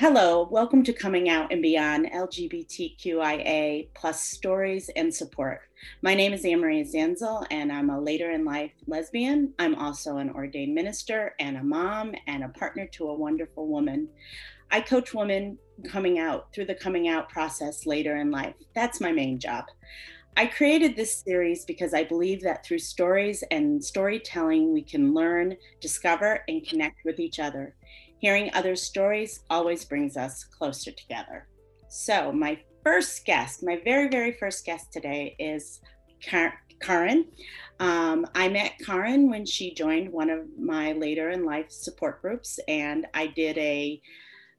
Hello, welcome to Coming Out and Beyond LGBTQIA plus stories and support. My name is Anne-Marie Zanzel and I'm a later in life lesbian. I'm also an ordained minister and a mom and a partner to a wonderful woman. I coach women coming out through the coming out process later in life. That's my main job. I created this series because I believe that through stories and storytelling, we can learn, discover, and connect with each other. Hearing others' stories always brings us closer together. So, my first guest, my very, very first guest today is Karen. Um, I met Karen when she joined one of my later in life support groups, and I did a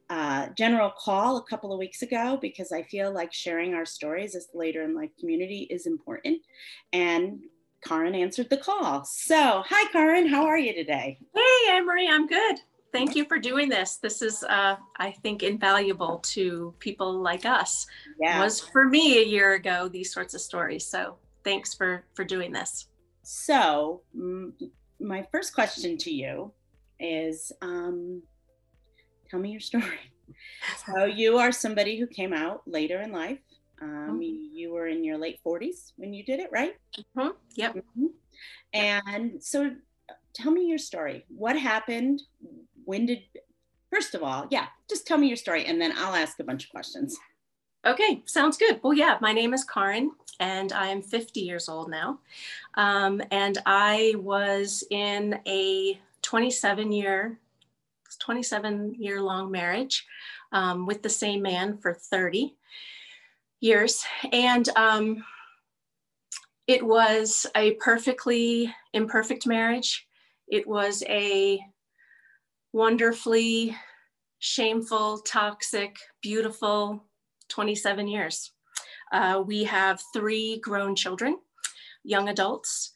uh, general call a couple of weeks ago because I feel like sharing our stories as later in life community is important. And Karen answered the call. So, hi, Karen. How are you today? Hey, Anne-Marie. I'm good thank you for doing this. This is, uh, I think, invaluable to people like us. Yeah. It was for me a year ago, these sorts of stories. So thanks for, for doing this. So m- my first question to you is, um, tell me your story. So you are somebody who came out later in life. Um, mm-hmm. you, were in your late 40s when you did it, right? Mm-hmm. Yep. Mm-hmm. And so tell me your story. What happened? when did first of all yeah just tell me your story and then i'll ask a bunch of questions okay sounds good well yeah my name is karen and i am 50 years old now um, and i was in a 27 year 27 year long marriage um, with the same man for 30 years and um, it was a perfectly imperfect marriage it was a wonderfully shameful, toxic, beautiful 27 years. Uh, we have three grown children, young adults.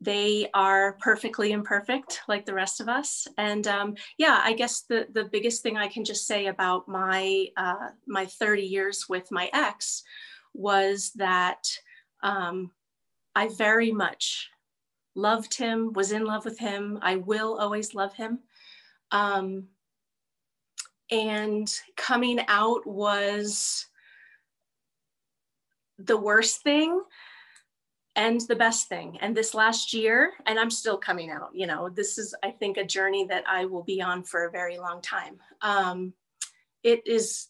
They are perfectly imperfect, like the rest of us. And um, yeah, I guess the, the biggest thing I can just say about my, uh, my 30 years with my ex was that um, I very much loved him, was in love with him. I will always love him. Um, and coming out was the worst thing and the best thing. And this last year, and I'm still coming out, you know, this is, I think, a journey that I will be on for a very long time. Um, it is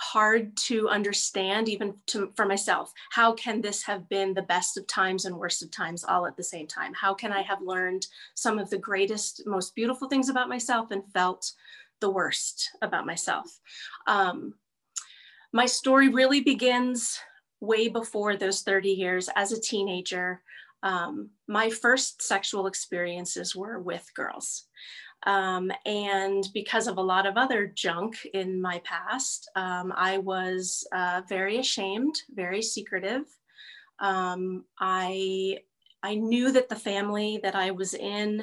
hard to understand even to, for myself. How can this have been the best of times and worst of times all at the same time? How can i have learned some of the greatest most beautiful things about myself and felt the worst about myself? Um, my story really begins way before those 30 years as a teenager. Um, my first sexual experiences were with girls um, and because of a lot of other junk in my past, um, I was uh, very ashamed, very secretive. Um, I I knew that the family that I was in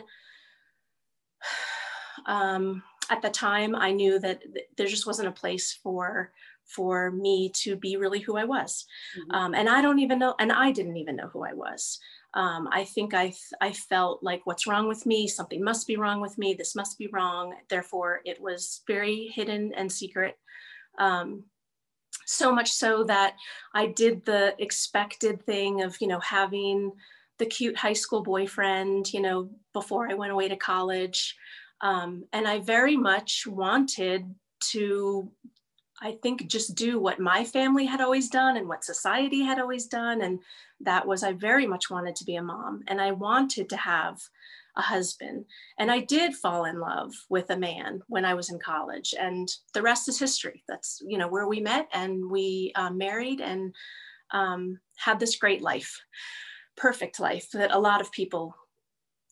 um, at the time, I knew that there just wasn't a place for for me to be really who I was. Mm-hmm. Um, and I don't even know, and I didn't even know who I was um, I think I, I felt like what's wrong with me? Something must be wrong with me. This must be wrong. Therefore, it was very hidden and secret. Um, so much so that I did the expected thing of, you know, having the cute high school boyfriend, you know, before I went away to college. Um, and I very much wanted to I think just do what my family had always done and what society had always done. And that was, I very much wanted to be a mom and I wanted to have a husband. And I did fall in love with a man when I was in college. And the rest is history. That's, you know, where we met and we uh, married and um, had this great life, perfect life that a lot of people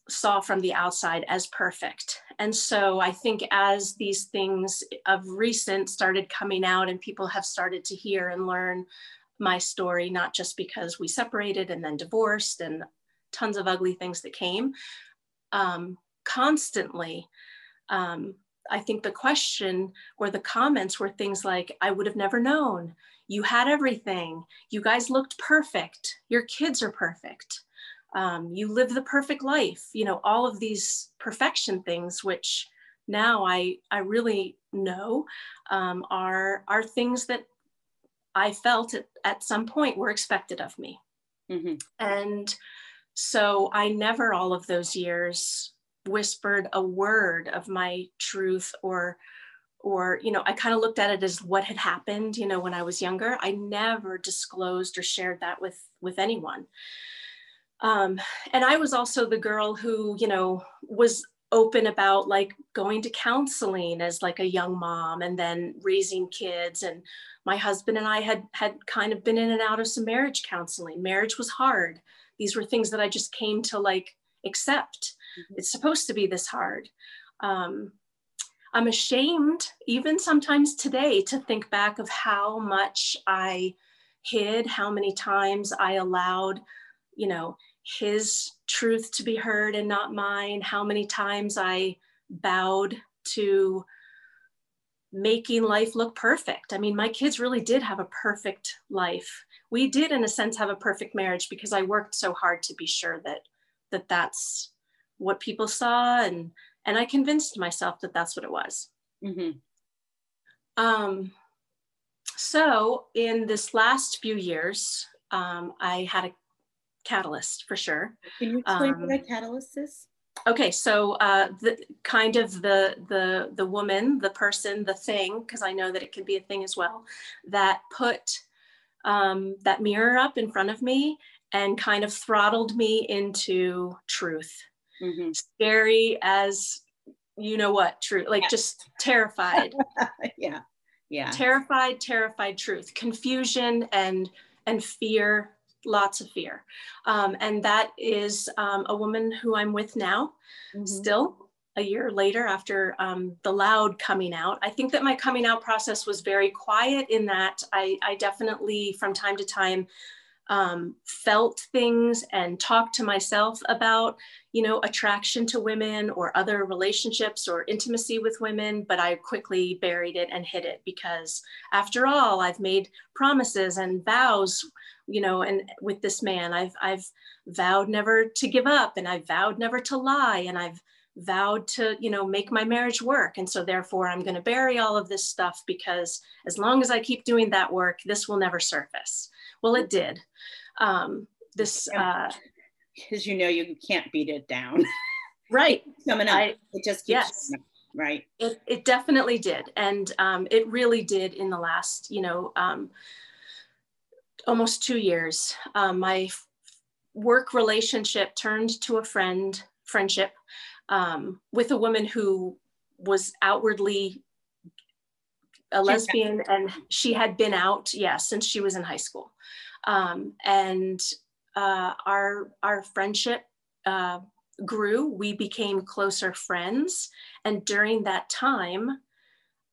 saw from the outside as perfect. And so I think as these things of recent started coming out and people have started to hear and learn my story, not just because we separated and then divorced and tons of ugly things that came, um, constantly, um, I think the question or the comments were things like, I would have never known. You had everything. You guys looked perfect. Your kids are perfect um, you live the perfect life you know all of these perfection things which now I I really know um, are are things that I felt at, at some point were expected of me. Mm-hmm. And so I never all of those years whispered a word of my truth or or you know i kind of looked at it as what had happened you know when i was younger i never disclosed or shared that with with anyone um, and i was also the girl who you know was open about like going to counseling as like a young mom and then raising kids. And my husband and i had had kind of been in and out of some marriage counseling. Marriage was hard. These were things that i just came to like accept. Mm-hmm. it's supposed to be this hard. Um, i'm ashamed even sometimes today to think back of how much i hid how many times i allowed you know his truth to be heard and not mine, how many times I bowed to making life look perfect. I mean, my kids really did have a perfect life. We did, in a sense, have a perfect marriage because I worked so hard to be sure that that that's what people saw, and and I convinced myself that that's what it was. Mm-hmm. Um, so in this last few years, um, I had a catalyst for sure. Can you explain um, what a catalyst is? Okay, so uh, the kind of the the the woman, the person, the thing, because I know that it can be a thing as well, that put um, that mirror up in front of me and kind of throttled me into truth. Mm-hmm. Scary as you know what, truth, like just terrified. yeah, yeah. Terrified, terrified truth, confusion and and fear lots of fear. Um, and that is um, a woman who I'm with now, mm-hmm. still a year later after um, the loud coming out. I think that my coming out process was very quiet in that I, I definitely, from time to time, um, felt things and talked to myself about, you know, attraction to women or other relationships or intimacy with women, but I quickly buried it and hid it because, after all, I've made promises and vows you know, and with this man, I've I've vowed never to give up, and I've vowed never to lie, and I've vowed to you know make my marriage work. And so therefore i'm going to bury all of this stuff because as long as i keep doing that work this will never surface. Well it did. Um, this because uh, you know you can't beat it down. Right. Coming up. I, it just yes. right? It, it definitely did. And um, it really did in the last you know um, almost two years. Um, my work relationship turned to a friend friendship um, with a woman who was outwardly a lesbian and she had been out yes yeah, since she was in high school um, and uh, our our friendship uh, grew we became closer friends and during that time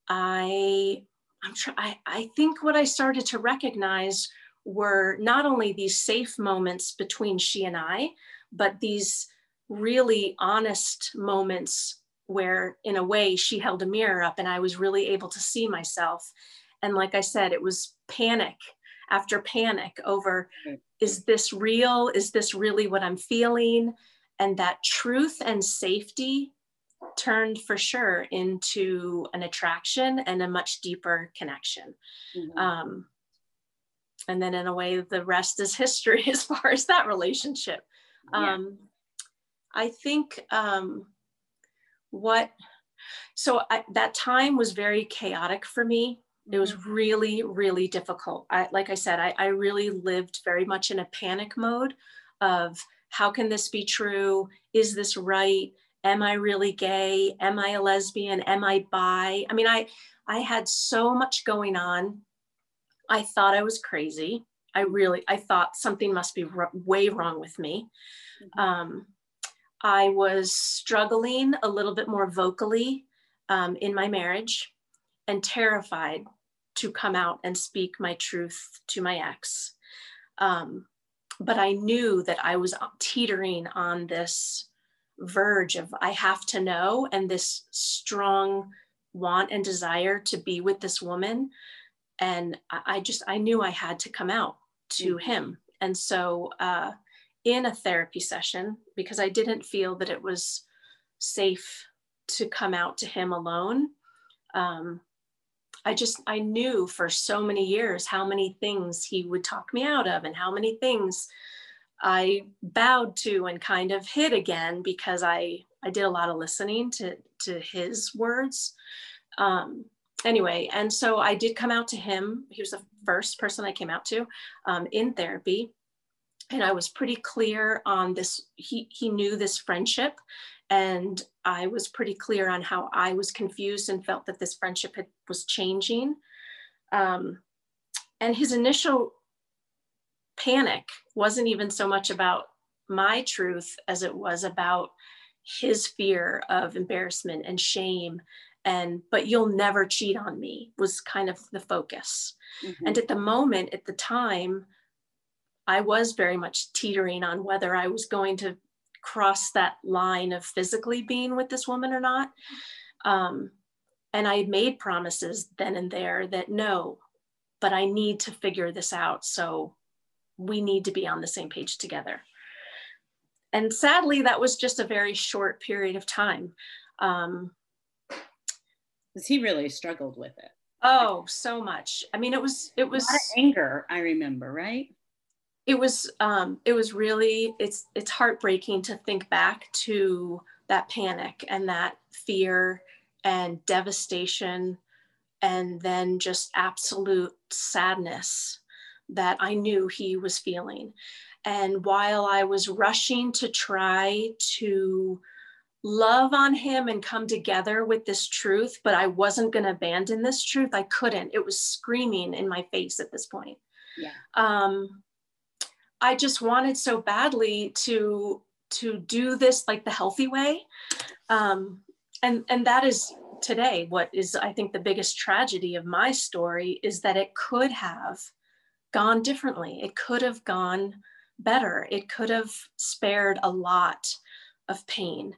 i i'm try, I, I think what i started to recognize were not only these safe moments between she and I, but these really honest moments where, in a way, she held a mirror up and I was really able to see myself. And like I said, it was panic after panic over is this real? Is this really what I'm feeling? And that truth and safety turned for sure into an attraction and a much deeper connection. Mm-hmm. Um, and then in a way the rest is history as far as that relationship. Yeah. um, i think um, what so I, that time was very chaotic for me. It was mm-hmm. really really difficult. I, like i said I, I really lived very much in a panic mode of how can this be true? Is this right? Am i really gay? Am i a lesbian? Am i bi? I mean i i had so much going on I thought I was crazy. I really, I thought something must be r- way wrong with me. Mm-hmm. Um, I was struggling a little bit more vocally um, in my marriage and terrified to come out and speak my truth to my ex. Um, but I knew that I was teetering on this verge of I have to know and this strong want and desire to be with this woman and I just I knew I had to come out to mm-hmm. him. And so uh, in a therapy session, because I didn't feel that it was safe to come out to him alone. Um, I just, I knew for so many years how many things he would talk me out of and how many things I bowed to and kind of hid again because I, I did a lot of listening to, to his words. Um, anyway, and so I did come out to him. He was the first person I came out to um, in therapy. And I was pretty clear on this. He, he knew this friendship and I was pretty clear on how I was confused and felt that this friendship had, was changing. Um, and his initial panic wasn't even so much about my truth as it was about his fear of embarrassment and shame and but you'll never cheat on me was kind of the focus mm-hmm. and at the moment at the time i was very much teetering on whether i was going to cross that line of physically being with this woman or not. Um, and I made promises then and there that no, but I need to figure this out. So we need to be on the same page together. And sadly, that was just a very short period of time. Um, because he really struggled with it. Oh, so much. I mean, it was it was anger. I remember, right? it was um, it was really it's it's heartbreaking to think back to that panic and that fear and devastation and then just absolute sadness that I knew he was feeling. And while I was rushing to try to love on him and come together with this truth, but I wasn't going to abandon this truth, I couldn't. It was screaming in my face at this point. Yeah. Um, I just wanted so badly to to do this like the healthy way. Um, and and that is today what is I think the biggest tragedy of my story is that it could have gone differently. It could have gone better. It could have spared a lot of pain.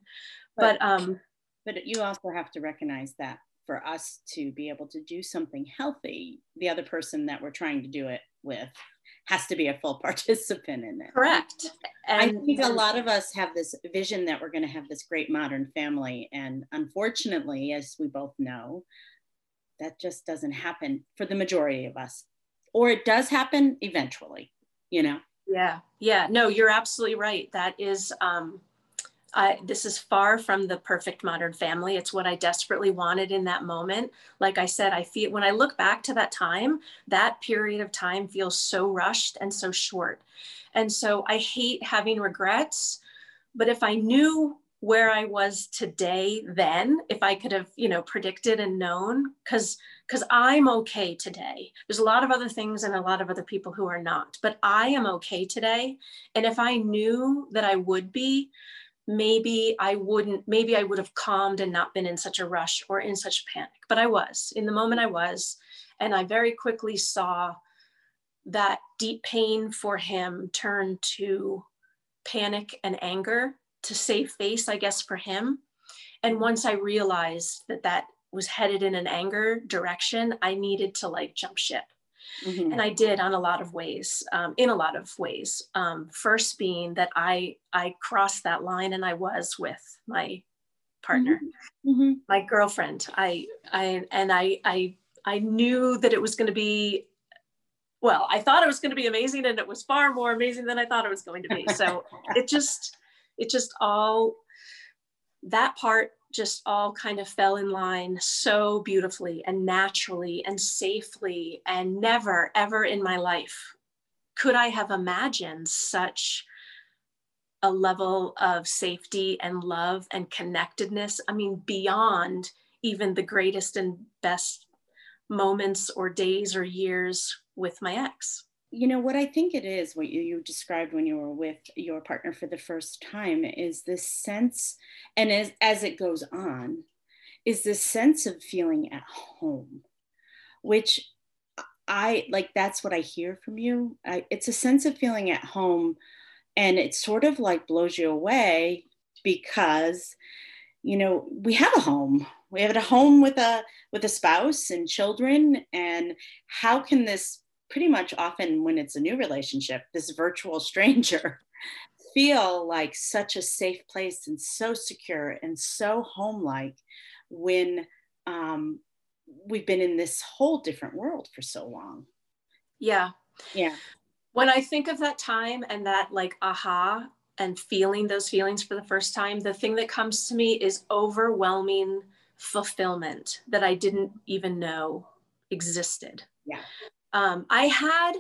But, but um but you also have to recognize that for us to be able to do something healthy, the other person that we're trying to do it with has to be a full participant in it. Correct. And I think a lot of us have this vision that we're going to have this great modern family. And unfortunately, as we both know, that just doesn't happen for the majority of us. Or it does happen eventually, you know? Yeah. Yeah. No, you're absolutely right. That is, um, I, this is far from the perfect modern family. It's what I desperately wanted in that moment. Like I said, I feel when I look back to that time, that period of time feels so rushed and so short. And so I hate having regrets. But if I knew where I was today then, if I could have, you know, predicted and known, because because I'm okay today. There's a lot of other things and a lot of other people who are not, but I am okay today. And if I knew that I would be, maybe I wouldn't, maybe I would have calmed and not been in such a rush or in such panic. But I was, in the moment I was. And I very quickly saw that deep pain for him turn to panic and anger to save face, I guess, for him. And once I realized that that was headed in an anger direction, I needed to like jump ship. Mm-hmm. And I did on a lot of ways, um, in a lot of ways. Um, first being that I I crossed that line and I was with my partner, mm-hmm. mm-hmm. my girlfriend. I I and I I I knew that it was going to be well, I thought it was going to be amazing and it was far more amazing than I thought it was going to be. So it just it just all that part just all kind of fell in line so beautifully and naturally and safely. And never, ever in my life could I have imagined such a level of safety and love and connectedness. I mean, beyond even the greatest and best moments or days or years with my ex you know what i think it is what you, you, described when you were with your partner for the first time is this sense and as, as it goes on is this sense of feeling at home which i like that's what i hear from you. I, it's a sense of feeling at home and it sort of like blows you away because you know we have a home. We have a home with a with a spouse and children and how can this pretty much often when it's a new relationship, this virtual stranger feel like such a safe place and so secure and so home like when um, we've been in this whole different world for so long. Yeah. Yeah. When I think of that time and that like aha and feeling those feelings for the first time, the thing that comes to me is overwhelming fulfillment that I didn't even know existed. Yeah. Um, I had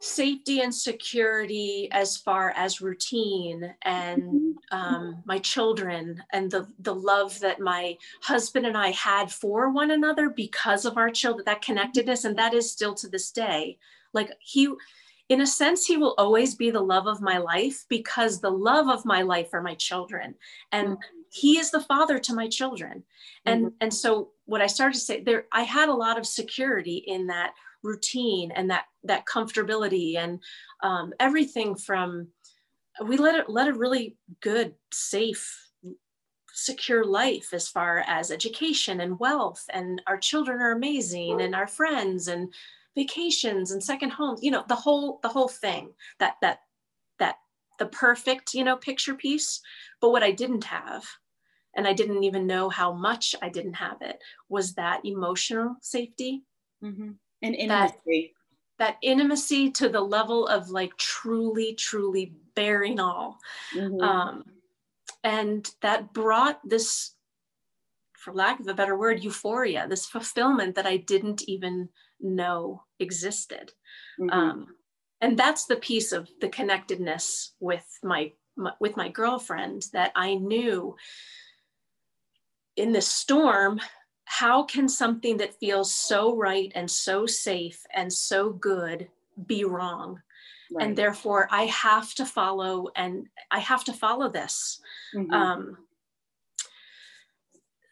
safety and security as far as routine and mm-hmm. um, my children and the, the love that my husband and I had for one another because of our children, that connectedness. And that is still to this day. Like he, in a sense, he will always be the love of my life because the love of my life are my children. And mm-hmm. he is the father to my children. And, mm-hmm. and so what I started to say there, I had a lot of security in that routine and that that comfortability and um, everything from we led it led a really good safe secure life as far as education and wealth and our children are amazing and our friends and vacations and second homes you know the whole the whole thing that that that the perfect you know picture piece but what i didn't have and i didn't even know how much i didn't have it was that emotional safety mm-hmm. And intimacy that, that intimacy to the level of like truly truly bearing all mm-hmm. um, and that brought this for lack of a better word euphoria this fulfillment that i didn't even know existed mm-hmm. um, and that's the piece of the connectedness with my, my with my girlfriend that i knew in this storm how can something that feels so right and so safe and so good be wrong right. and therefore i have to follow and i have to follow this mm-hmm. um,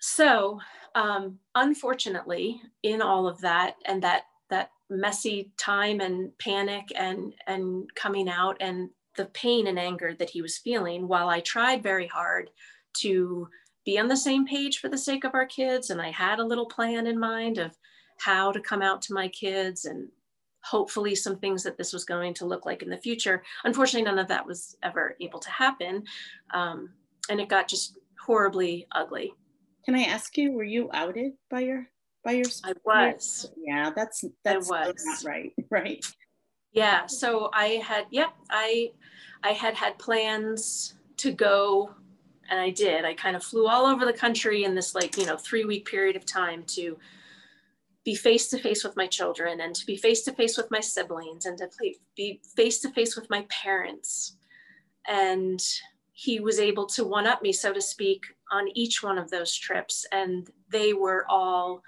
so um, unfortunately in all of that and that that messy time and panic and and coming out and the pain and anger that he was feeling while i tried very hard to be on the same page for the sake of our kids. And I had a little plan in mind of how to come out to my kids and hopefully some things that this was going to look like in the future. Unfortunately, none of that was ever able to happen. Um, and it got just horribly ugly. Can I ask you, were you outed by your by your I was. Yeah, that's that's not right. Right. Yeah. So I had, yep, I I had had plans to go and I did. I kind of flew all over the country in this like, you know, three week period of time to be face to face with my children and to be face to face with my siblings and to be face to face with my parents. And he was able to one up me, so to speak, on each one of those trips. And they were all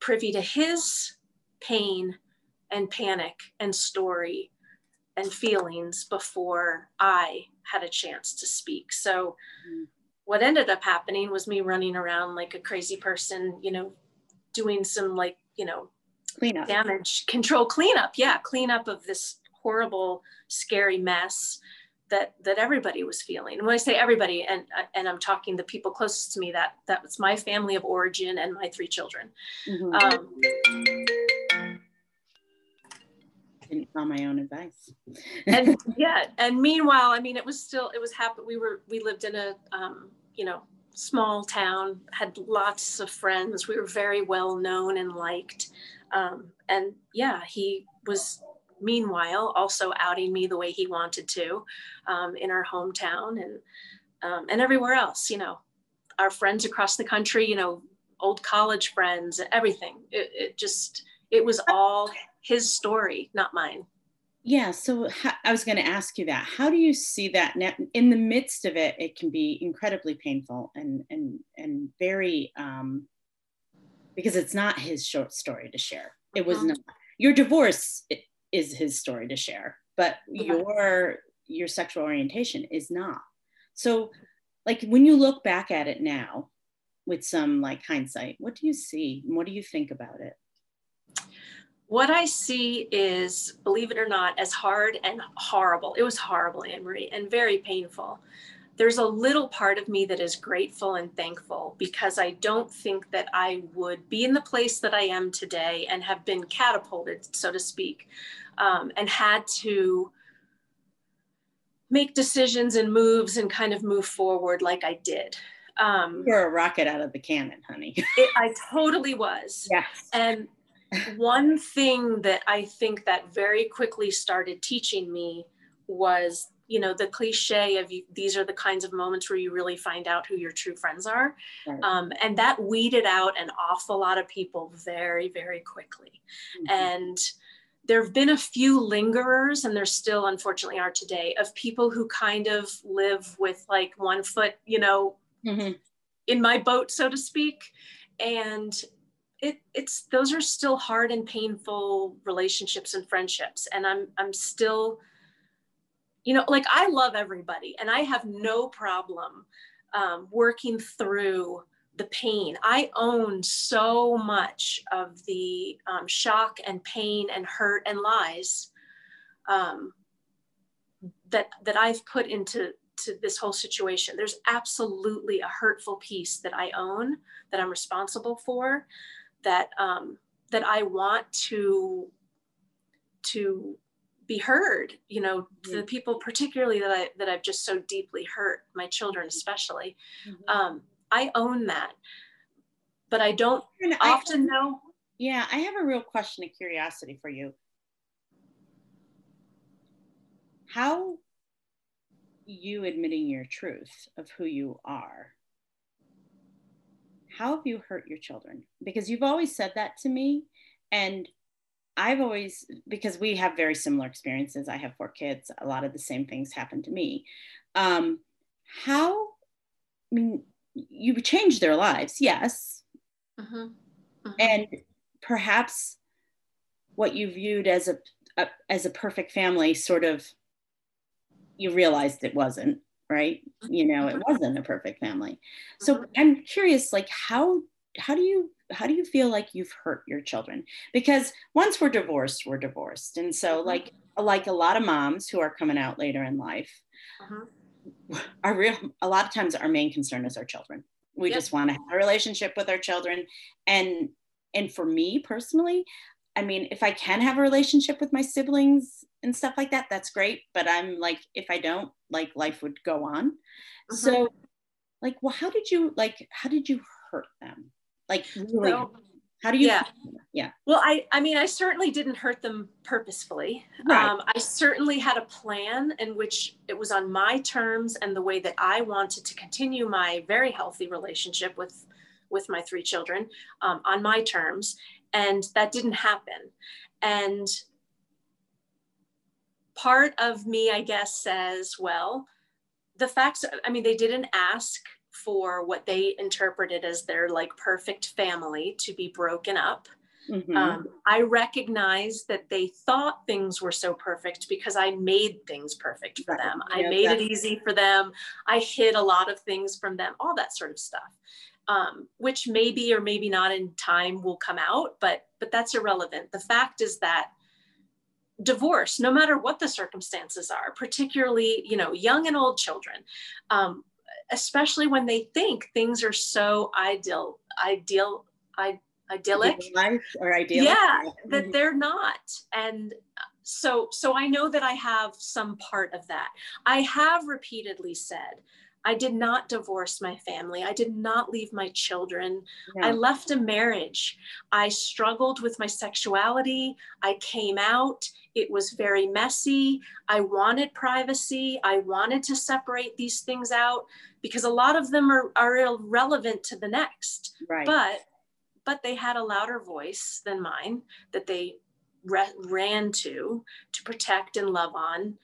privy to his pain and panic and story and feelings before I had a chance to speak. So mm-hmm. what ended up happening was me running around like a crazy person, you know, doing some like, you know, cleanup damage control cleanup. Yeah, cleanup of this horrible, scary mess that that everybody was feeling. And when I say everybody, and and I'm talking the people closest to me, that that was my family of origin and my three children. Mm-hmm. Um, didn't follow my own advice. and yeah, and meanwhile, I mean, it was still it was happy. We were we lived in a um, you know small town, had lots of friends. We were very well known and liked. Um, and yeah, he was meanwhile also outing me the way he wanted to um, in our hometown and um, and everywhere else. You know, our friends across the country. You know, old college friends, everything. It, it just it was all his story, not mine. Yeah, so I was going to ask you that. How do you see that now? In the midst of it, it can be incredibly painful and and and very um, because it's not his short story to share. It was mm-hmm. not. Your divorce is his story to share, but your your sexual orientation is not. So, like when you look back at it now, with some like hindsight, what do you see? what do you think about it? What I see is, believe it or not, as hard and horrible. It was horrible, Anne Marie, and very painful. There's a little part of me that is grateful and thankful because I don't think that I would be in the place that I am today and have been catapulted, so to speak, um, and had to make decisions and moves and kind of move forward like I did. Um, You're a rocket out of the cannon, honey. it, I totally was. Yes. And one thing that I think that very quickly started teaching me was, you know, the cliche of you, these are the kinds of moments where you really find out who your true friends are. Right. Um, and that weeded out an awful lot of people very, very quickly. Mm-hmm. And there have been a few lingerers, and there still unfortunately are today, of people who kind of live with like one foot, you know, mm-hmm. in my boat, so to speak. And it, it's those are still hard and painful relationships and friendships. And I'm I'm still, you know, like I love everybody and I have no problem um, working through the pain. I own so much of the um, shock and pain and hurt and lies um, that that I've put into to this whole situation. There's absolutely a hurtful piece that I own that I'm responsible for, that um, that I want to to be heard. You know, mm-hmm. the people particularly that I that I've just so deeply hurt, my children especially. Mm-hmm. Um, I own that. But I don't and often I, know. Yeah, I have a real question of curiosity for you. How you admitting your truth of who you are, how have you hurt your children? Because you've always said that to me. And I've always, because we have very similar experiences. I have four kids. A lot of the same things happen to me. Um, how, I mean, you changed their lives, yes. Uh-huh. Uh-huh. And perhaps what you viewed as a, a, as a perfect family sort of you realized it wasn't right? You know it mm-hmm. wasn't a perfect family. So mm-hmm. i'm curious like how how do you how do you feel like you've hurt your children? Because once we're divorced we're divorced. And so like like a lot of moms who are coming out later in life uh-huh our real a lot of times our main concern is our children. We yep. just want to have a relationship with our children. And and for me personally i mean if i can have a relationship with my siblings and stuff like that that's great but i'm like if i don't like life would go on uh-huh. so like well how did you like how did you hurt them like really so, how do you? Yeah. Yeah. Well, I, I mean, I certainly didn't hurt them purposefully. Right. Um, I certainly had a plan in which it was on my terms and the way that I wanted to continue my very healthy relationship with, with my three children um, on my terms. And that didn't happen. And part of me, I guess, says, well, the facts, I mean, they didn't ask for what they interpreted as their like perfect family to be broken up. Mm-hmm. Um, I recognize that they thought things were so perfect because I made things perfect for them. Yeah, I made it easy for them. I hid a lot of things from them, all that sort of stuff, um, which maybe or maybe not in time will come out, but but that's irrelevant. The fact is that divorce, no matter what the circumstances are, particularly you know young and old children, um, especially when they think things are so ideal, ideal, I, idyllic or ideal. Yeah, that mm-hmm. they're not. And so, so I know that I have some part of that. I have repeatedly said, I did not divorce my family. I did not leave my children. I left a marriage. I struggled with my sexuality. I came out. It was very messy. I wanted privacy. I wanted to separate these things out because a lot of them are, are irrelevant to the next. Right. But but they had a louder voice than mine that they re- ran to to protect and love on.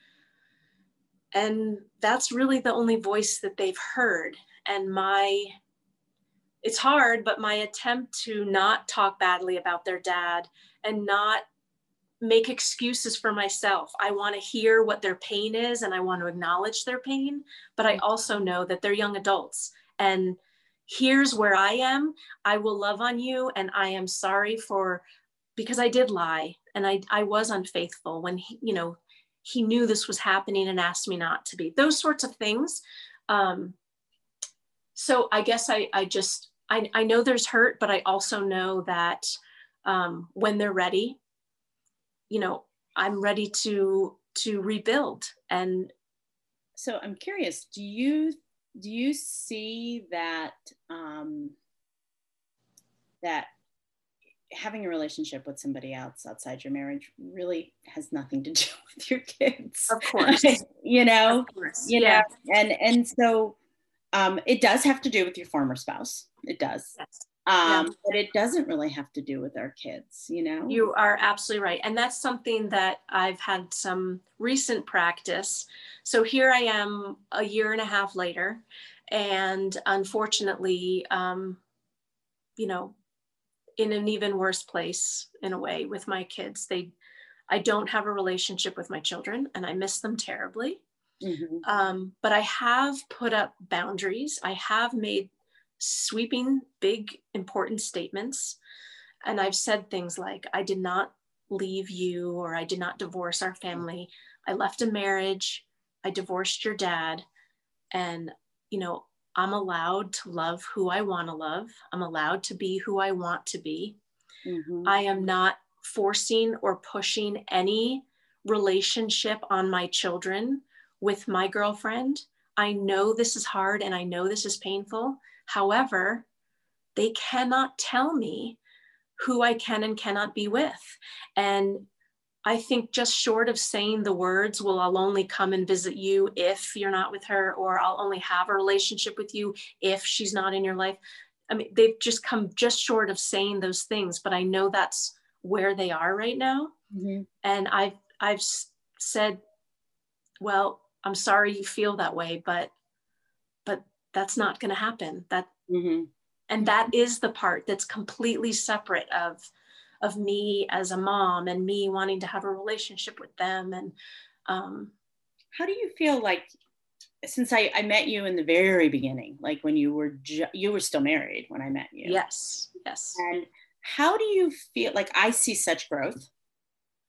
And that's really the only voice that they've heard. And my it's hard, but my attempt to not talk badly about their dad and not make excuses for myself. I want to hear what their pain is and I want to acknowledge their pain, but I mm. also know that they're young adults and here's where I am. I will love on you and I am sorry for because I did lie and I I was unfaithful when he, you know, he knew this was happening and asked me not to be. Those sorts of things. Um so I guess I I just I, I know there's hurt, but I also know that um, when they're ready, you know i'm ready to to rebuild and so I'm curious, do you do you see that um, that having a relationship with somebody else outside your marriage really has nothing to do with your kids. Of course. you know, of course. you yeah. know, and and so um, it does have to do with your former spouse. It does. Yes. Um, Yeah. but it doesn't really have to do with our kids, you know? You are absolutely right. And that's something that I've had some recent practice. So here I am a year and a half later. And unfortunately, um, you know, in an even worse place in a way with my kids. They, I don't have a relationship with my children and I miss them terribly. Mhm. Um, but I have put up boundaries. I have made sweeping, big, important statements. And I've said things like, I did not leave you, or I did not divorce our family. I left a marriage. I divorced your dad. And, you know, I'm allowed to love who I want to love. I'm allowed to be who I want to be. Mhm. I am not forcing or pushing any relationship on my children with my girlfriend. I know this is hard and I know this is painful. However, they cannot tell me who I can and cannot be with. And I think just short of saying the words, well, I'll only come and visit you if you're not with her, or I'll only have a relationship with you if she's not in your life. I mean, they've just come just short of saying those things, but I know that's where they are right now. Mhm. And I've, I've said, well, I'm sorry you feel that way, but, but that's not going to happen. That, Mhm. and that is the part that's completely separate of of me as a mom and me wanting to have a relationship with them and um How do you feel like since I, I met you in the very beginning, like when you were ju- you were still married when I met you. yes yes And how do you feel like I see such growth?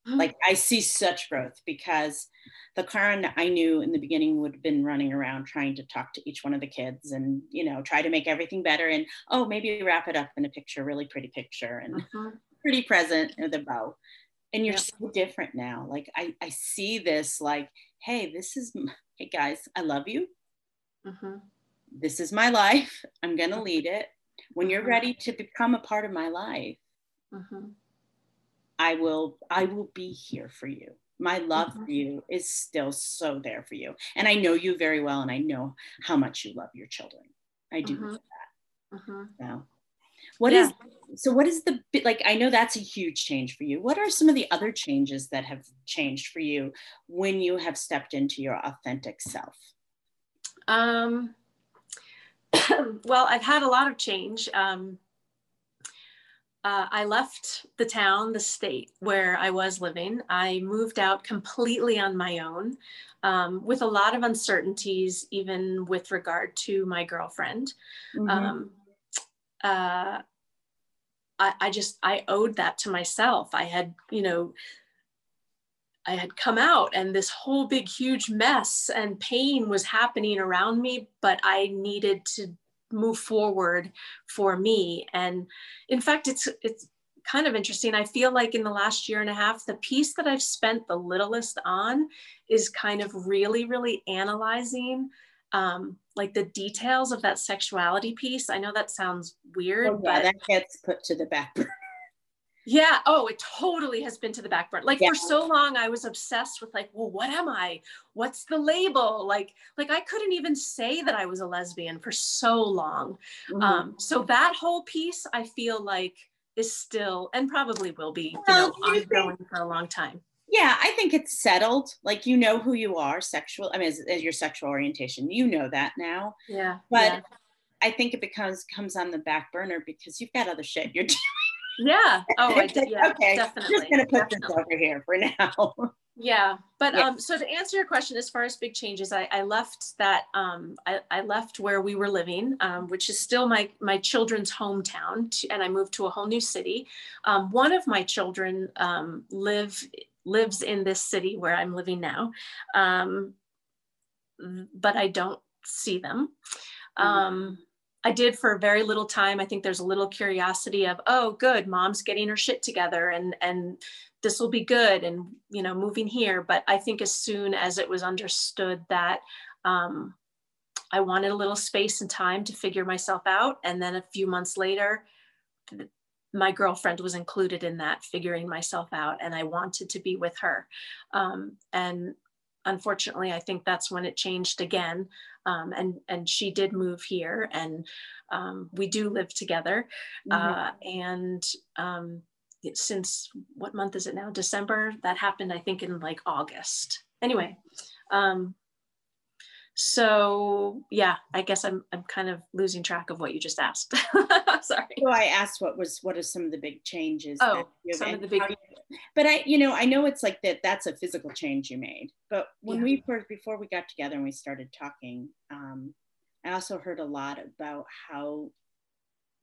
Like I see such growth because the Karen I knew in the beginning would have been running around trying to talk to each one of the kids and you know try to make everything better and oh maybe wrap it up in a picture, really pretty picture and Mhm. Pretty present with a bow. And you're Yep. so different now. Like I, I see this like, hey, this is hey guys, I love you. Mhm. This is my life. I'm gonna lead it. When you're Mhm. ready to become a part of my life, Mhm. I will I will be here for you. My love Mhm. for you is still so there for you. And I know you very well and I know how much you love your children. I do Mhm. that. Mhm. So what Yeah. is so what is the bit like I know that's a huge change for you. What are some of the other changes that have changed for you when you have stepped into your authentic self? Um, well, I've had a lot of change. Um, uh, I left the town, the state where I was living. I moved out completely on my own um, with a lot of uncertainties, even with regard to my girlfriend. Mhm. Um, uh, I, I just, I owed that to myself. I had, you know, I had come out and this whole big, huge mess and pain was happening around me, but I needed to move forward for me. And in fact, it's, it's kind of interesting. I feel like in the last year and a half, the piece that I've spent the littlest on is kind of really, really analyzing um, like the details of that sexuality piece. I know that sounds weird, Oh, yeah, but that gets put to the back burner. yeah. Oh, it totally has been to the back burner. Like Yeah. for so long, I was obsessed with like, well, what am I? What's the label? Like, like I couldn't even say that I was a lesbian for so long. Mhm. Um, so that whole piece, I feel like is still and probably will be, you Well, know, you think- for a long time. Yeah, I think it's settled. Like you know who you are, sexual. I mean, as, as your sexual orientation, you know that now. Yeah. But yeah. I think it becomes comes on the back burner because you've got other shit you're doing. Yeah. Oh, I Yeah, okay, definitely. I'm just gonna put definitely. this over here for now. Yeah, but Yeah. um, so to answer your question, as far as big changes, I, I left that um, I, I left where we were living, um, which is still my my children's hometown, to, and I moved to a whole new city. Um, one of my children um, live lives in this city where I'm living now, um, but I don't see them. Mhm. Um, I did for a very little time. I think there's a little curiosity of, oh, good, mom's getting her shit together, and and this will be good, and you know, moving here. But I think as soon as it was understood that um, I wanted a little space and time to figure myself out. And then a few months later, my girlfriend was included in that figuring myself out, and I wanted to be with her. Um, and unfortunately, I think that's when it changed again. Um, and and she did move here, and um, we do live together. Mm-hmm. Uh, and um, since what month is it now? December. That happened, I think, in like August. Anyway, um, so yeah, I guess I'm I'm kind of losing track of what you just asked. Sorry. So I asked what was what are some of the big changes? Oh, some of the big. but I, you know, I know it's like that. That's a physical change you made. But when yeah. we first before we got together and we started talking, um, I also heard a lot about how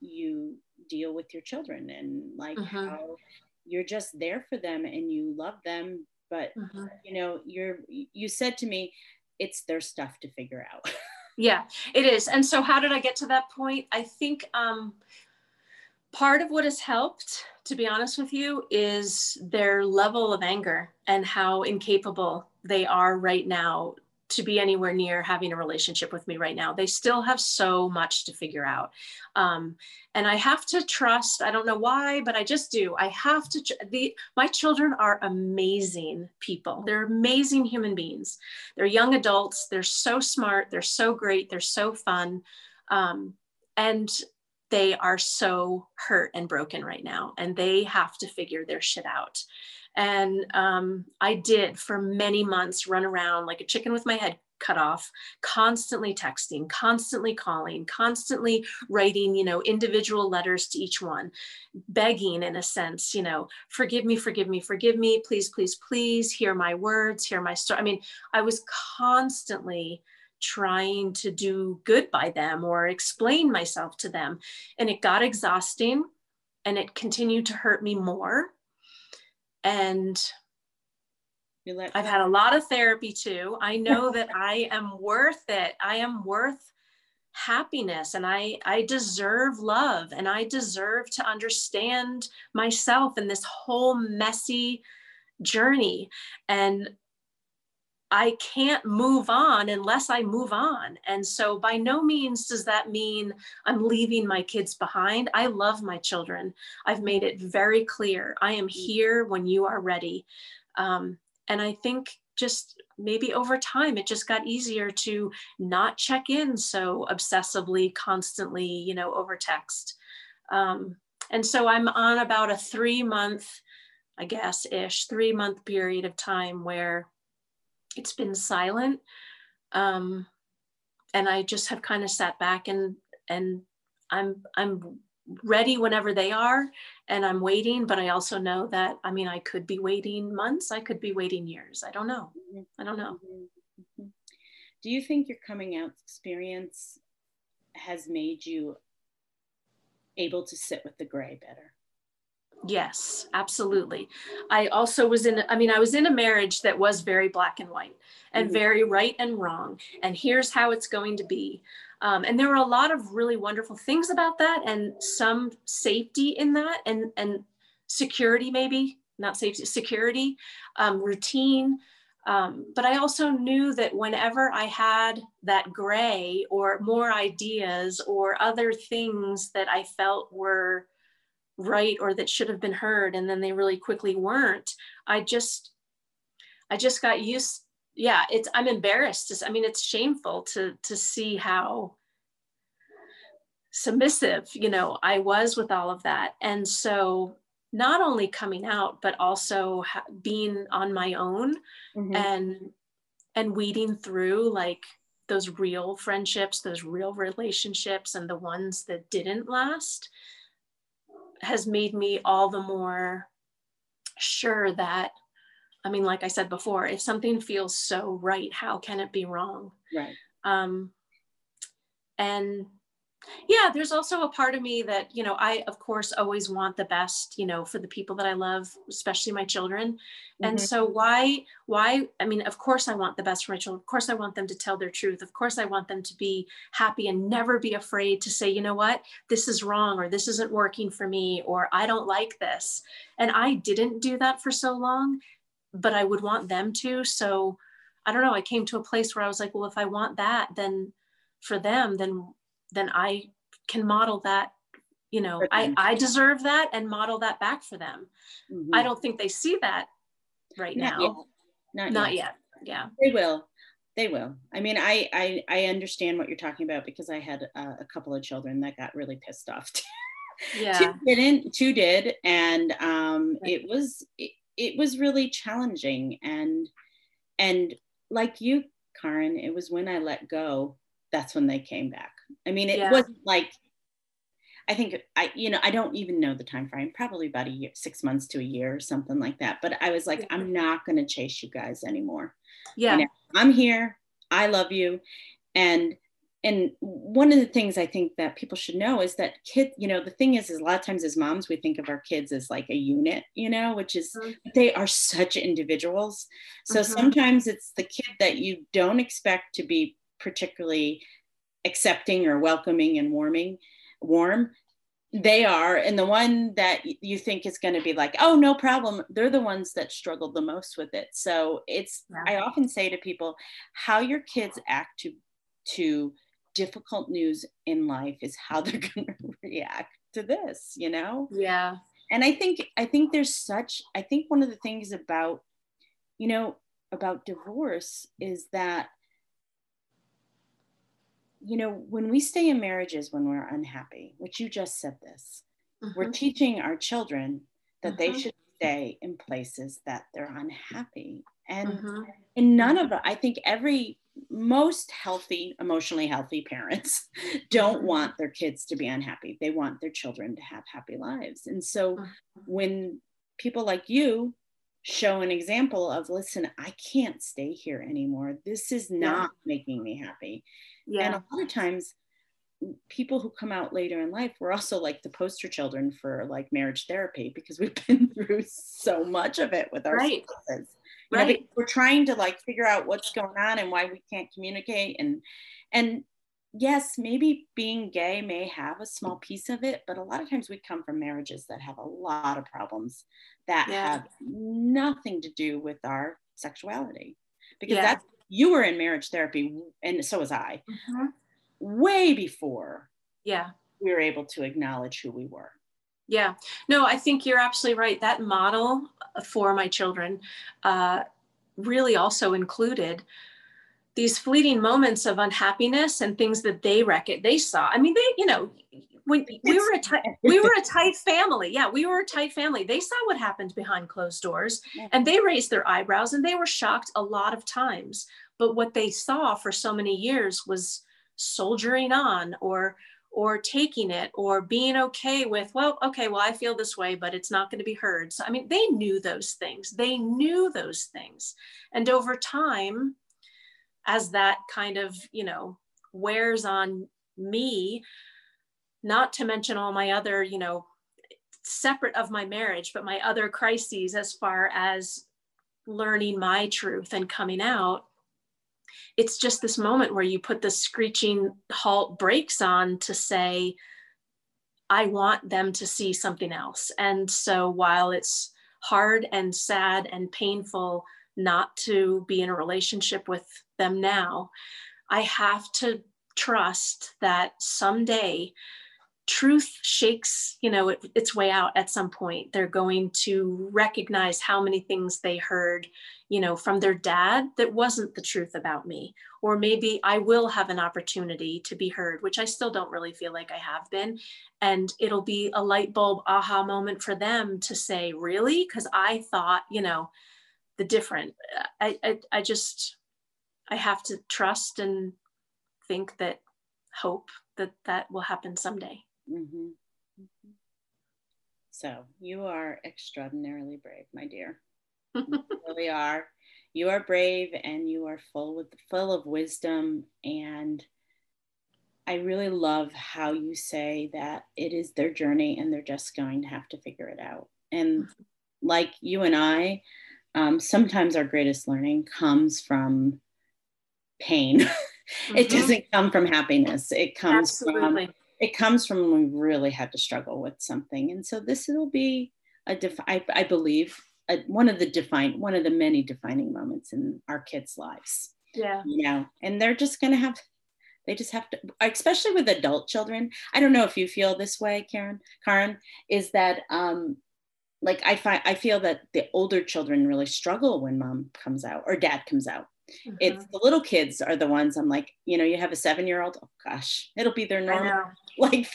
you deal with your children and like mm-hmm. how you're just there for them and you love them but mm-hmm. you know you're you said to me it's their stuff to figure out. yeah, it is. And so, how did I get to that point? I think um, part of what has helped, to be honest with you, is their level of anger and how incapable they are right now to be anywhere near having a relationship with me right now. They still have so much to figure out. Um, and I have to trust, I don't know why, but I just do. I have to, the, my children are amazing people. They're amazing human beings. They're young adults. They're so smart. They're so great. They're so fun. Um, and they are so hurt and broken right now. And they have to figure their shit out. And um, I did for many months run around like a chicken with my head cut off, constantly texting, constantly calling, constantly writing, you know, individual letters to each one, begging in a sense, you know, forgive me, forgive me, forgive me, please, please, please hear my words, hear my story. I mean, I was constantly trying to do good by them or explain myself to them. And it got exhausting and it continued to hurt me more and I've had a lot of therapy too. I know that I am worth it. I am worth happiness and I I deserve love and I deserve to understand myself in this whole messy journey and I can't move on unless I move on. And so, by no means does that mean I'm leaving my kids behind. I love my children. I've made it very clear I am here when you are ready. Um, and I think just maybe over time, it just got easier to not check in so obsessively, constantly, you know, over text. Um, and so, I'm on about a three month, I guess, ish, three month period of time where it's been silent. Um, and I just have kind of sat back and and I'm I'm ready whenever they are and I'm waiting, but I also know that I mean I could be waiting months, I could be waiting years. I don't know. I don't know. Do you think your coming out experience has made you able to sit with the gray better? Yes, absolutely. I also was in, I mean, I was in a marriage that was very black and white and mm-hmm. very right and wrong. And here's how it's going to be. Um, and there were a lot of really wonderful things about that and some safety in that and, and security, maybe not safety, security, um, routine. Um, but I also knew that whenever I had that gray or more ideas or other things that I felt were right or that should have been heard and then they really quickly weren't. I just i just got used yeah it's i'm embarrassed i mean it's shameful to to see how submissive you know i was with all of that. And so not only coming out but also ha- being on my own mm-hmm. and and weeding through like those real friendships those real relationships and the ones that didn't last has made me all the more sure that i mean like i said before if something feels so right how can it be wrong? Right. Um and yeah there's also a part of me that you know i of course always want the best you know for the people that i love especially my children. Mm-hmm. and so why why i mean of course i want the best for my children. Of course i want them to tell their truth. Of course i want them to be happy and never be afraid to say you know what? This is wrong or this isn't working for me or i don't like this. And i didn't do that for so long but i would want them to. So I don't know, I came to a place where I was like, well, if I want that, then for them, then then I can model that you know I, I deserve that and model that back for them mm-hmm. i don't think they see that right Not now yet. Not, Not yet. yet. yeah they will they will i mean I, I i understand what you're talking about because i had uh, a couple of children that got really pissed off yeah two didn't two did and um right. it was it, it was really challenging and and like you Karen, it was when I let go, that's when they came back. I mean, it yeah. wasn't like I think I, you know, I don't even know the time frame, probably about a year, six months to a year or something like that. But I was like, I'm not going to chase you guys anymore. Yeah. You know, I'm here. I love you. And, and one of the things I think that people should know is that kid, you know, the thing is, is a lot of times as moms, we think of our kids as like a unit, you know, which is mm-hmm. they are such individuals. So mm-hmm. sometimes it's the kid that you don't expect to be particularly accepting or welcoming and warming warm they are. And the one that you think is going to be like oh no problem they're the ones that struggle the most with it. So it's yeah. i often say to people how your kids act to to difficult news in life is how they're going to react to this you know? Yeah. And i think i think there's such i think one of the things about you know about divorce is that you know, when we stay in marriages when we're unhappy, which you just said this, mm-hmm. we're teaching our children that mm-hmm. they should stay in places that they're unhappy. And mm-hmm. and none of I think every most healthy, emotionally healthy parents don't mm-hmm. want their kids to be unhappy. They want their children to have happy lives. And so mm-hmm. when people like you show an example of listen i can't stay here anymore this is not yeah. making me happy yeah. And a lot of times people who come out later in life we're also like the poster children for like marriage therapy because we've been through so much of it with our right. spouses. right. Know, we're trying to like figure out what's going on and why we can't communicate and and yes maybe being gay may have a small piece of it but a lot of times we come from marriages that have a lot of problems that yeah. have nothing to do with our sexuality because yeah. that's you were in marriage therapy and so was i. Mm-hmm. way before yeah. we were able to acknowledge who we were. Yeah. No i think you're absolutely right. That model for my children uh, really also included these fleeting moments of unhappiness and things that they reckon they saw. I mean they you know when we were a tight we were a tight family. Yeah we were a tight family. They saw what happened behind closed doors and they raised their eyebrows and they were shocked a lot of times. But what they saw for so many years was soldiering on or or taking it or being okay with well okay well i feel this way but it's not going to be heard. So i mean they knew those things. They knew those things. And over time as that kind of you know wears on me not to mention all my other, you know, separate of my marriage, but my other crises as far as learning my truth and coming out. It's just this moment where you put the screeching halt brakes on to say, I want them to see something else. And so while it's hard and sad and painful not to be in a relationship with them now, I have to trust that someday truth shakes you know it, its way out at some point. They're going to recognize how many things they heard you know from their dad that wasn't the truth about me. Or maybe i will have an opportunity to be heard which i still don't really feel like i have been. And it'll be a light bulb aha moment for them to say really? Because i thought you know the different. I, I i just i have to trust and think that hope that that will happen someday Mm-hmm. Mm-hmm. So you are extraordinarily brave, my dear. you really are. You are brave and you are full with full of wisdom and I really love how you say that it is their journey and they're just going to have to figure it out. And mm-hmm. like you and I, um, sometimes our greatest learning comes from pain. Mm-hmm. it doesn't come from happiness. It comes Absolutely. from it comes from when we really had to struggle with something. And so this will be a diff- I, I believe a, one of the define one of the many defining moments in our kids' lives. Yeah. You know, and they're just going to have they just have to especially with adult children. I don't know if you feel this way, Karen. Karen is that um like I find I feel that the older children really struggle when mom comes out or dad comes out. Mm-hmm. It's the little kids are the ones I'm like, you know, you have a seven year old. Oh gosh, it'll be their normal. Like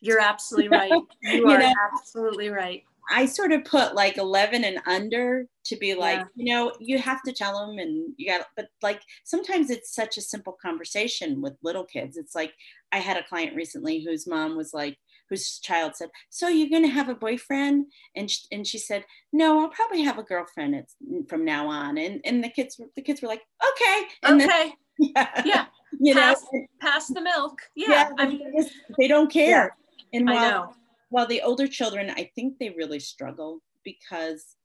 you're absolutely right. You, you are know, absolutely right. I sort of put like 11 and under to be like, yeah. you know, you have to tell them and you got, but like sometimes it's such a simple conversation with little kids. It's like I had a client recently whose mom was like, whose child said, "So you're going to have a boyfriend?" And she, and she said, "No, I'll probably have a girlfriend it's, from now on." And and the kids the kids were like, "Okay." And okay. Then, yeah. yeah. You pass, know, pass the milk. Yeah. yeah I mean, they don't care. Yeah. And while, I know. while the older children, I think they really struggle because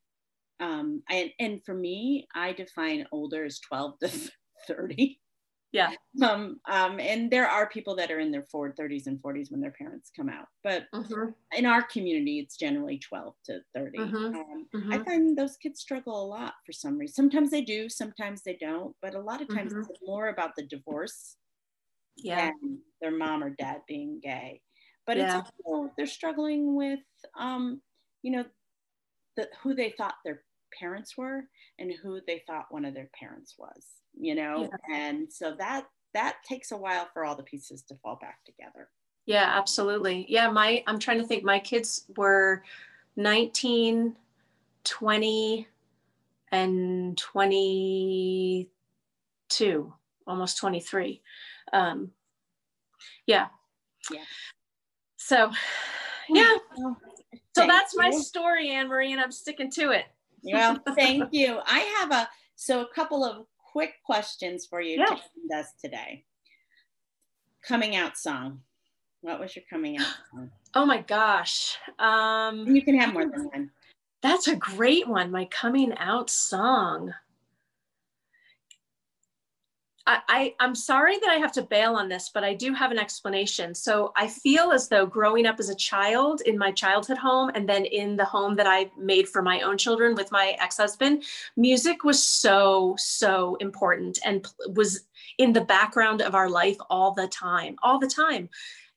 um and and for me, I define older as 12 to 30 yeah um, um and there are people that are in their forward 30s and 40s when their parents come out but mm-hmm. in our community it's generally 12 to 30 mm-hmm. Um, mm-hmm. i find those kids struggle a lot for some reason sometimes they do sometimes they don't but a lot of times mm-hmm. it's more about the divorce yeah their mom or dad being gay but yeah. it's also they're struggling with um you know the, who they thought their parents were and who they thought one of their parents was you know? Yeah. and so that that takes a while for all the pieces to fall back together. Yeah absolutely. Yeah my i'm trying to think my kids were 19 20 and 22 almost 23 um yeah. Yeah. So yeah. So that's my story anne marie and i'm sticking to it well thank you i have a so a couple of quick questions for you yeah. to us today. Coming out song. What was your coming out song? Oh my gosh. Um, you can have more than one. That's a great one. My coming out song. I, I, am sorry that I have to bail on this, but I do have an explanation. So I feel as though growing up as a child in my childhood home and then in the home that I made for my own children with my ex husband, music was so, so important and was in the background of our life all the time, all the time.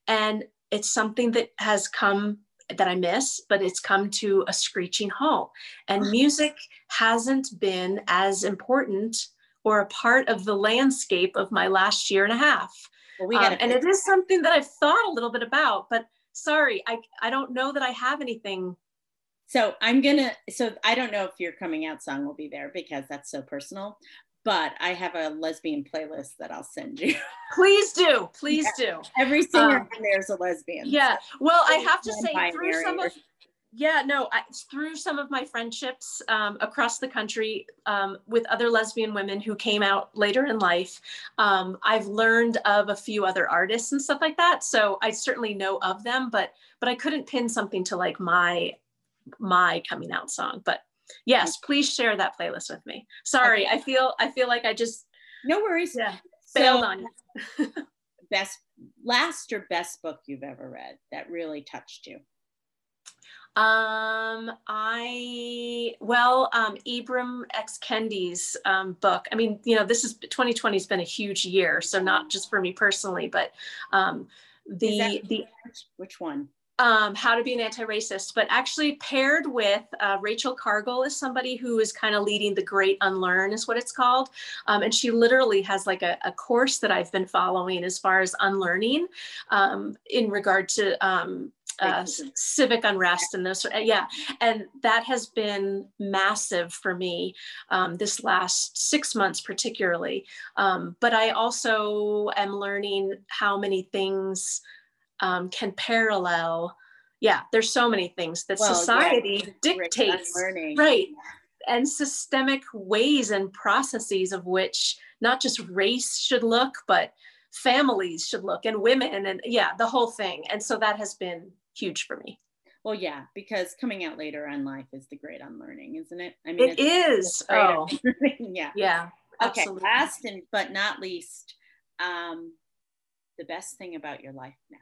And it's something that has come that I miss, but it's come to a screeching halt. And music hasn't been as important or a part of the landscape of my last year and a half. Well, we um, and it is something that I've thought a little bit about, but sorry, I, I don't know that I have anything. So I'm gonna, so I don't know if your coming out song will be there because that's so personal, but I have a lesbian playlist that I'll send you. Please do, please yeah. do. Every singer um, there's a lesbian. Yeah, well, I have to say through some of yeah, no, I, through some of my friendships um, across the country um, with other lesbian women who came out later in life, um, I've learned of a few other artists and stuff like that. So I certainly know of them, but but I couldn't pin something to like my my coming out song. But yes, please share that playlist with me. Sorry, okay. I feel I feel like I just no worries. Yeah, failed so, on you. best last or best book you've ever read that really touched you. Um, I well, um, Ibram X Kendi's um, book. I mean, you know, this is 2020 has been a huge year, so not just for me personally, but um, the the which one? Um, how to be an anti-racist, but actually paired with uh, Rachel Cargle is somebody who is kind of leading the Great Unlearn, is what it's called, um, and she literally has like a, a, course that I've been following as far as unlearning um, in regard to um, uh, civic unrest and those yeah. And that has been massive for me um, this last six months particularly. Um, but i also am learning how many things um, can parallel yeah there's so many things that well, society yeah, dictates. right. And systemic ways and processes of which not just race should look but families should look and women and yeah the whole thing. And so that has been huge for me. Well, yeah, because coming out later on life is the great unlearning, isn't it? I mean, it is. Oh, yeah. Yeah. Okay. Absolutely. Last and but not least, um, the best thing about your life now.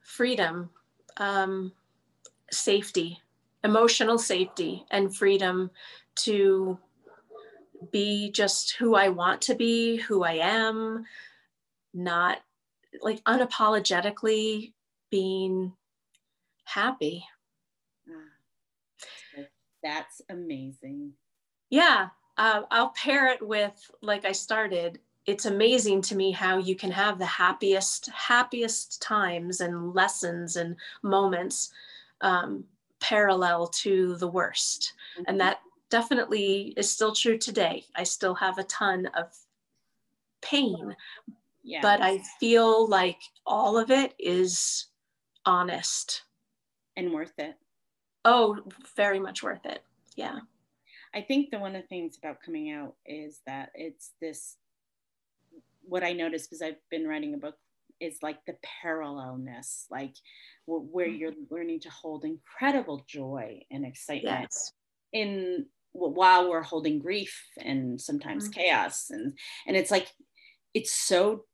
Freedom, um, safety, emotional safety and freedom to be just who I want to be, who I am, not like unapologetically being happy. Ah, that's amazing. Yeah, uh, I'll pair it with like I started. It's amazing to me how you can have the happiest, happiest times and lessons and moments um, parallel to the worst. Mm-hmm. And that definitely is still true today. I still have a ton of pain, yeah. but I feel like all of it is honest and worth it. Oh, very much worth it. Yeah. I think the one of the things about coming out is that it's this what I noticed because I've been writing a book is like the parallelness, like where mm-hmm. you're learning to hold incredible joy and excitement yes. in while we're holding grief and sometimes mm-hmm. chaos and and it's like it's so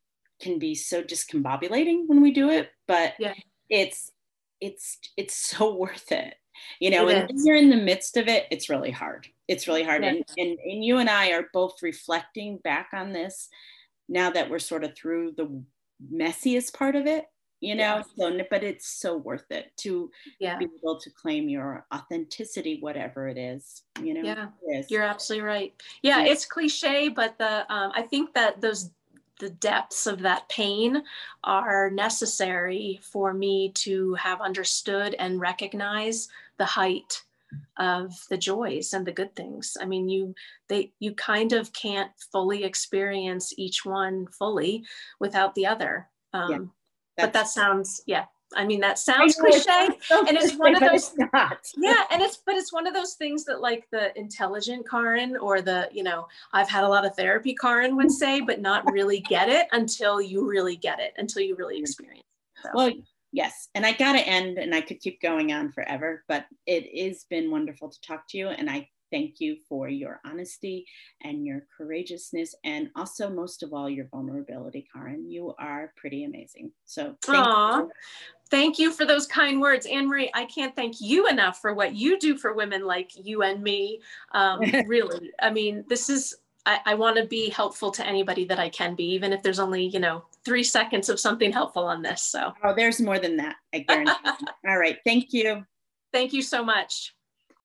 can be so discombobulating when we do it but yeah. it's it's it's so worth it you know it and when you're in the midst of it it's really hard. It's really hard. And, and and you and i are both reflecting back on this now that we're sort of through the messiest part of it you know? Yeah. so but it's so worth it to yeah. be able to claim your authenticity whatever it is you know? Yeah. You're absolutely right. Yeah, yeah, it's cliche but the um, i think that those the depths of that pain are necessary for me to have understood and recognize the height of the joys and the good things. I mean you they you kind of can't fully experience each one fully without the other. Um, yeah but that sounds yeah I mean, that sounds cliche, so and it's one of those. Yeah, and it's but it's one of those things that like the intelligent Karen or the you know I've had a lot of therapy Karen would say, but not really get it until you really get it, until you really mm-hmm. experience. So. Well, yes, and I got to end, and I could keep going on forever, but it has been wonderful to talk to you, and I thank you for your honesty and your courageousness, and also, most of all, your vulnerability, Karen. You are pretty amazing. So, thank Aww. you. Thank you for those kind words, Anne Marie. I can't thank you enough for what you do for women like you and me. Um, really, I mean, this is. I, I want to be helpful to anybody that I can be, even if there's only you know three seconds of something helpful on this. So. Oh, there's more than that. I guarantee. All right. Thank you. Thank you so much.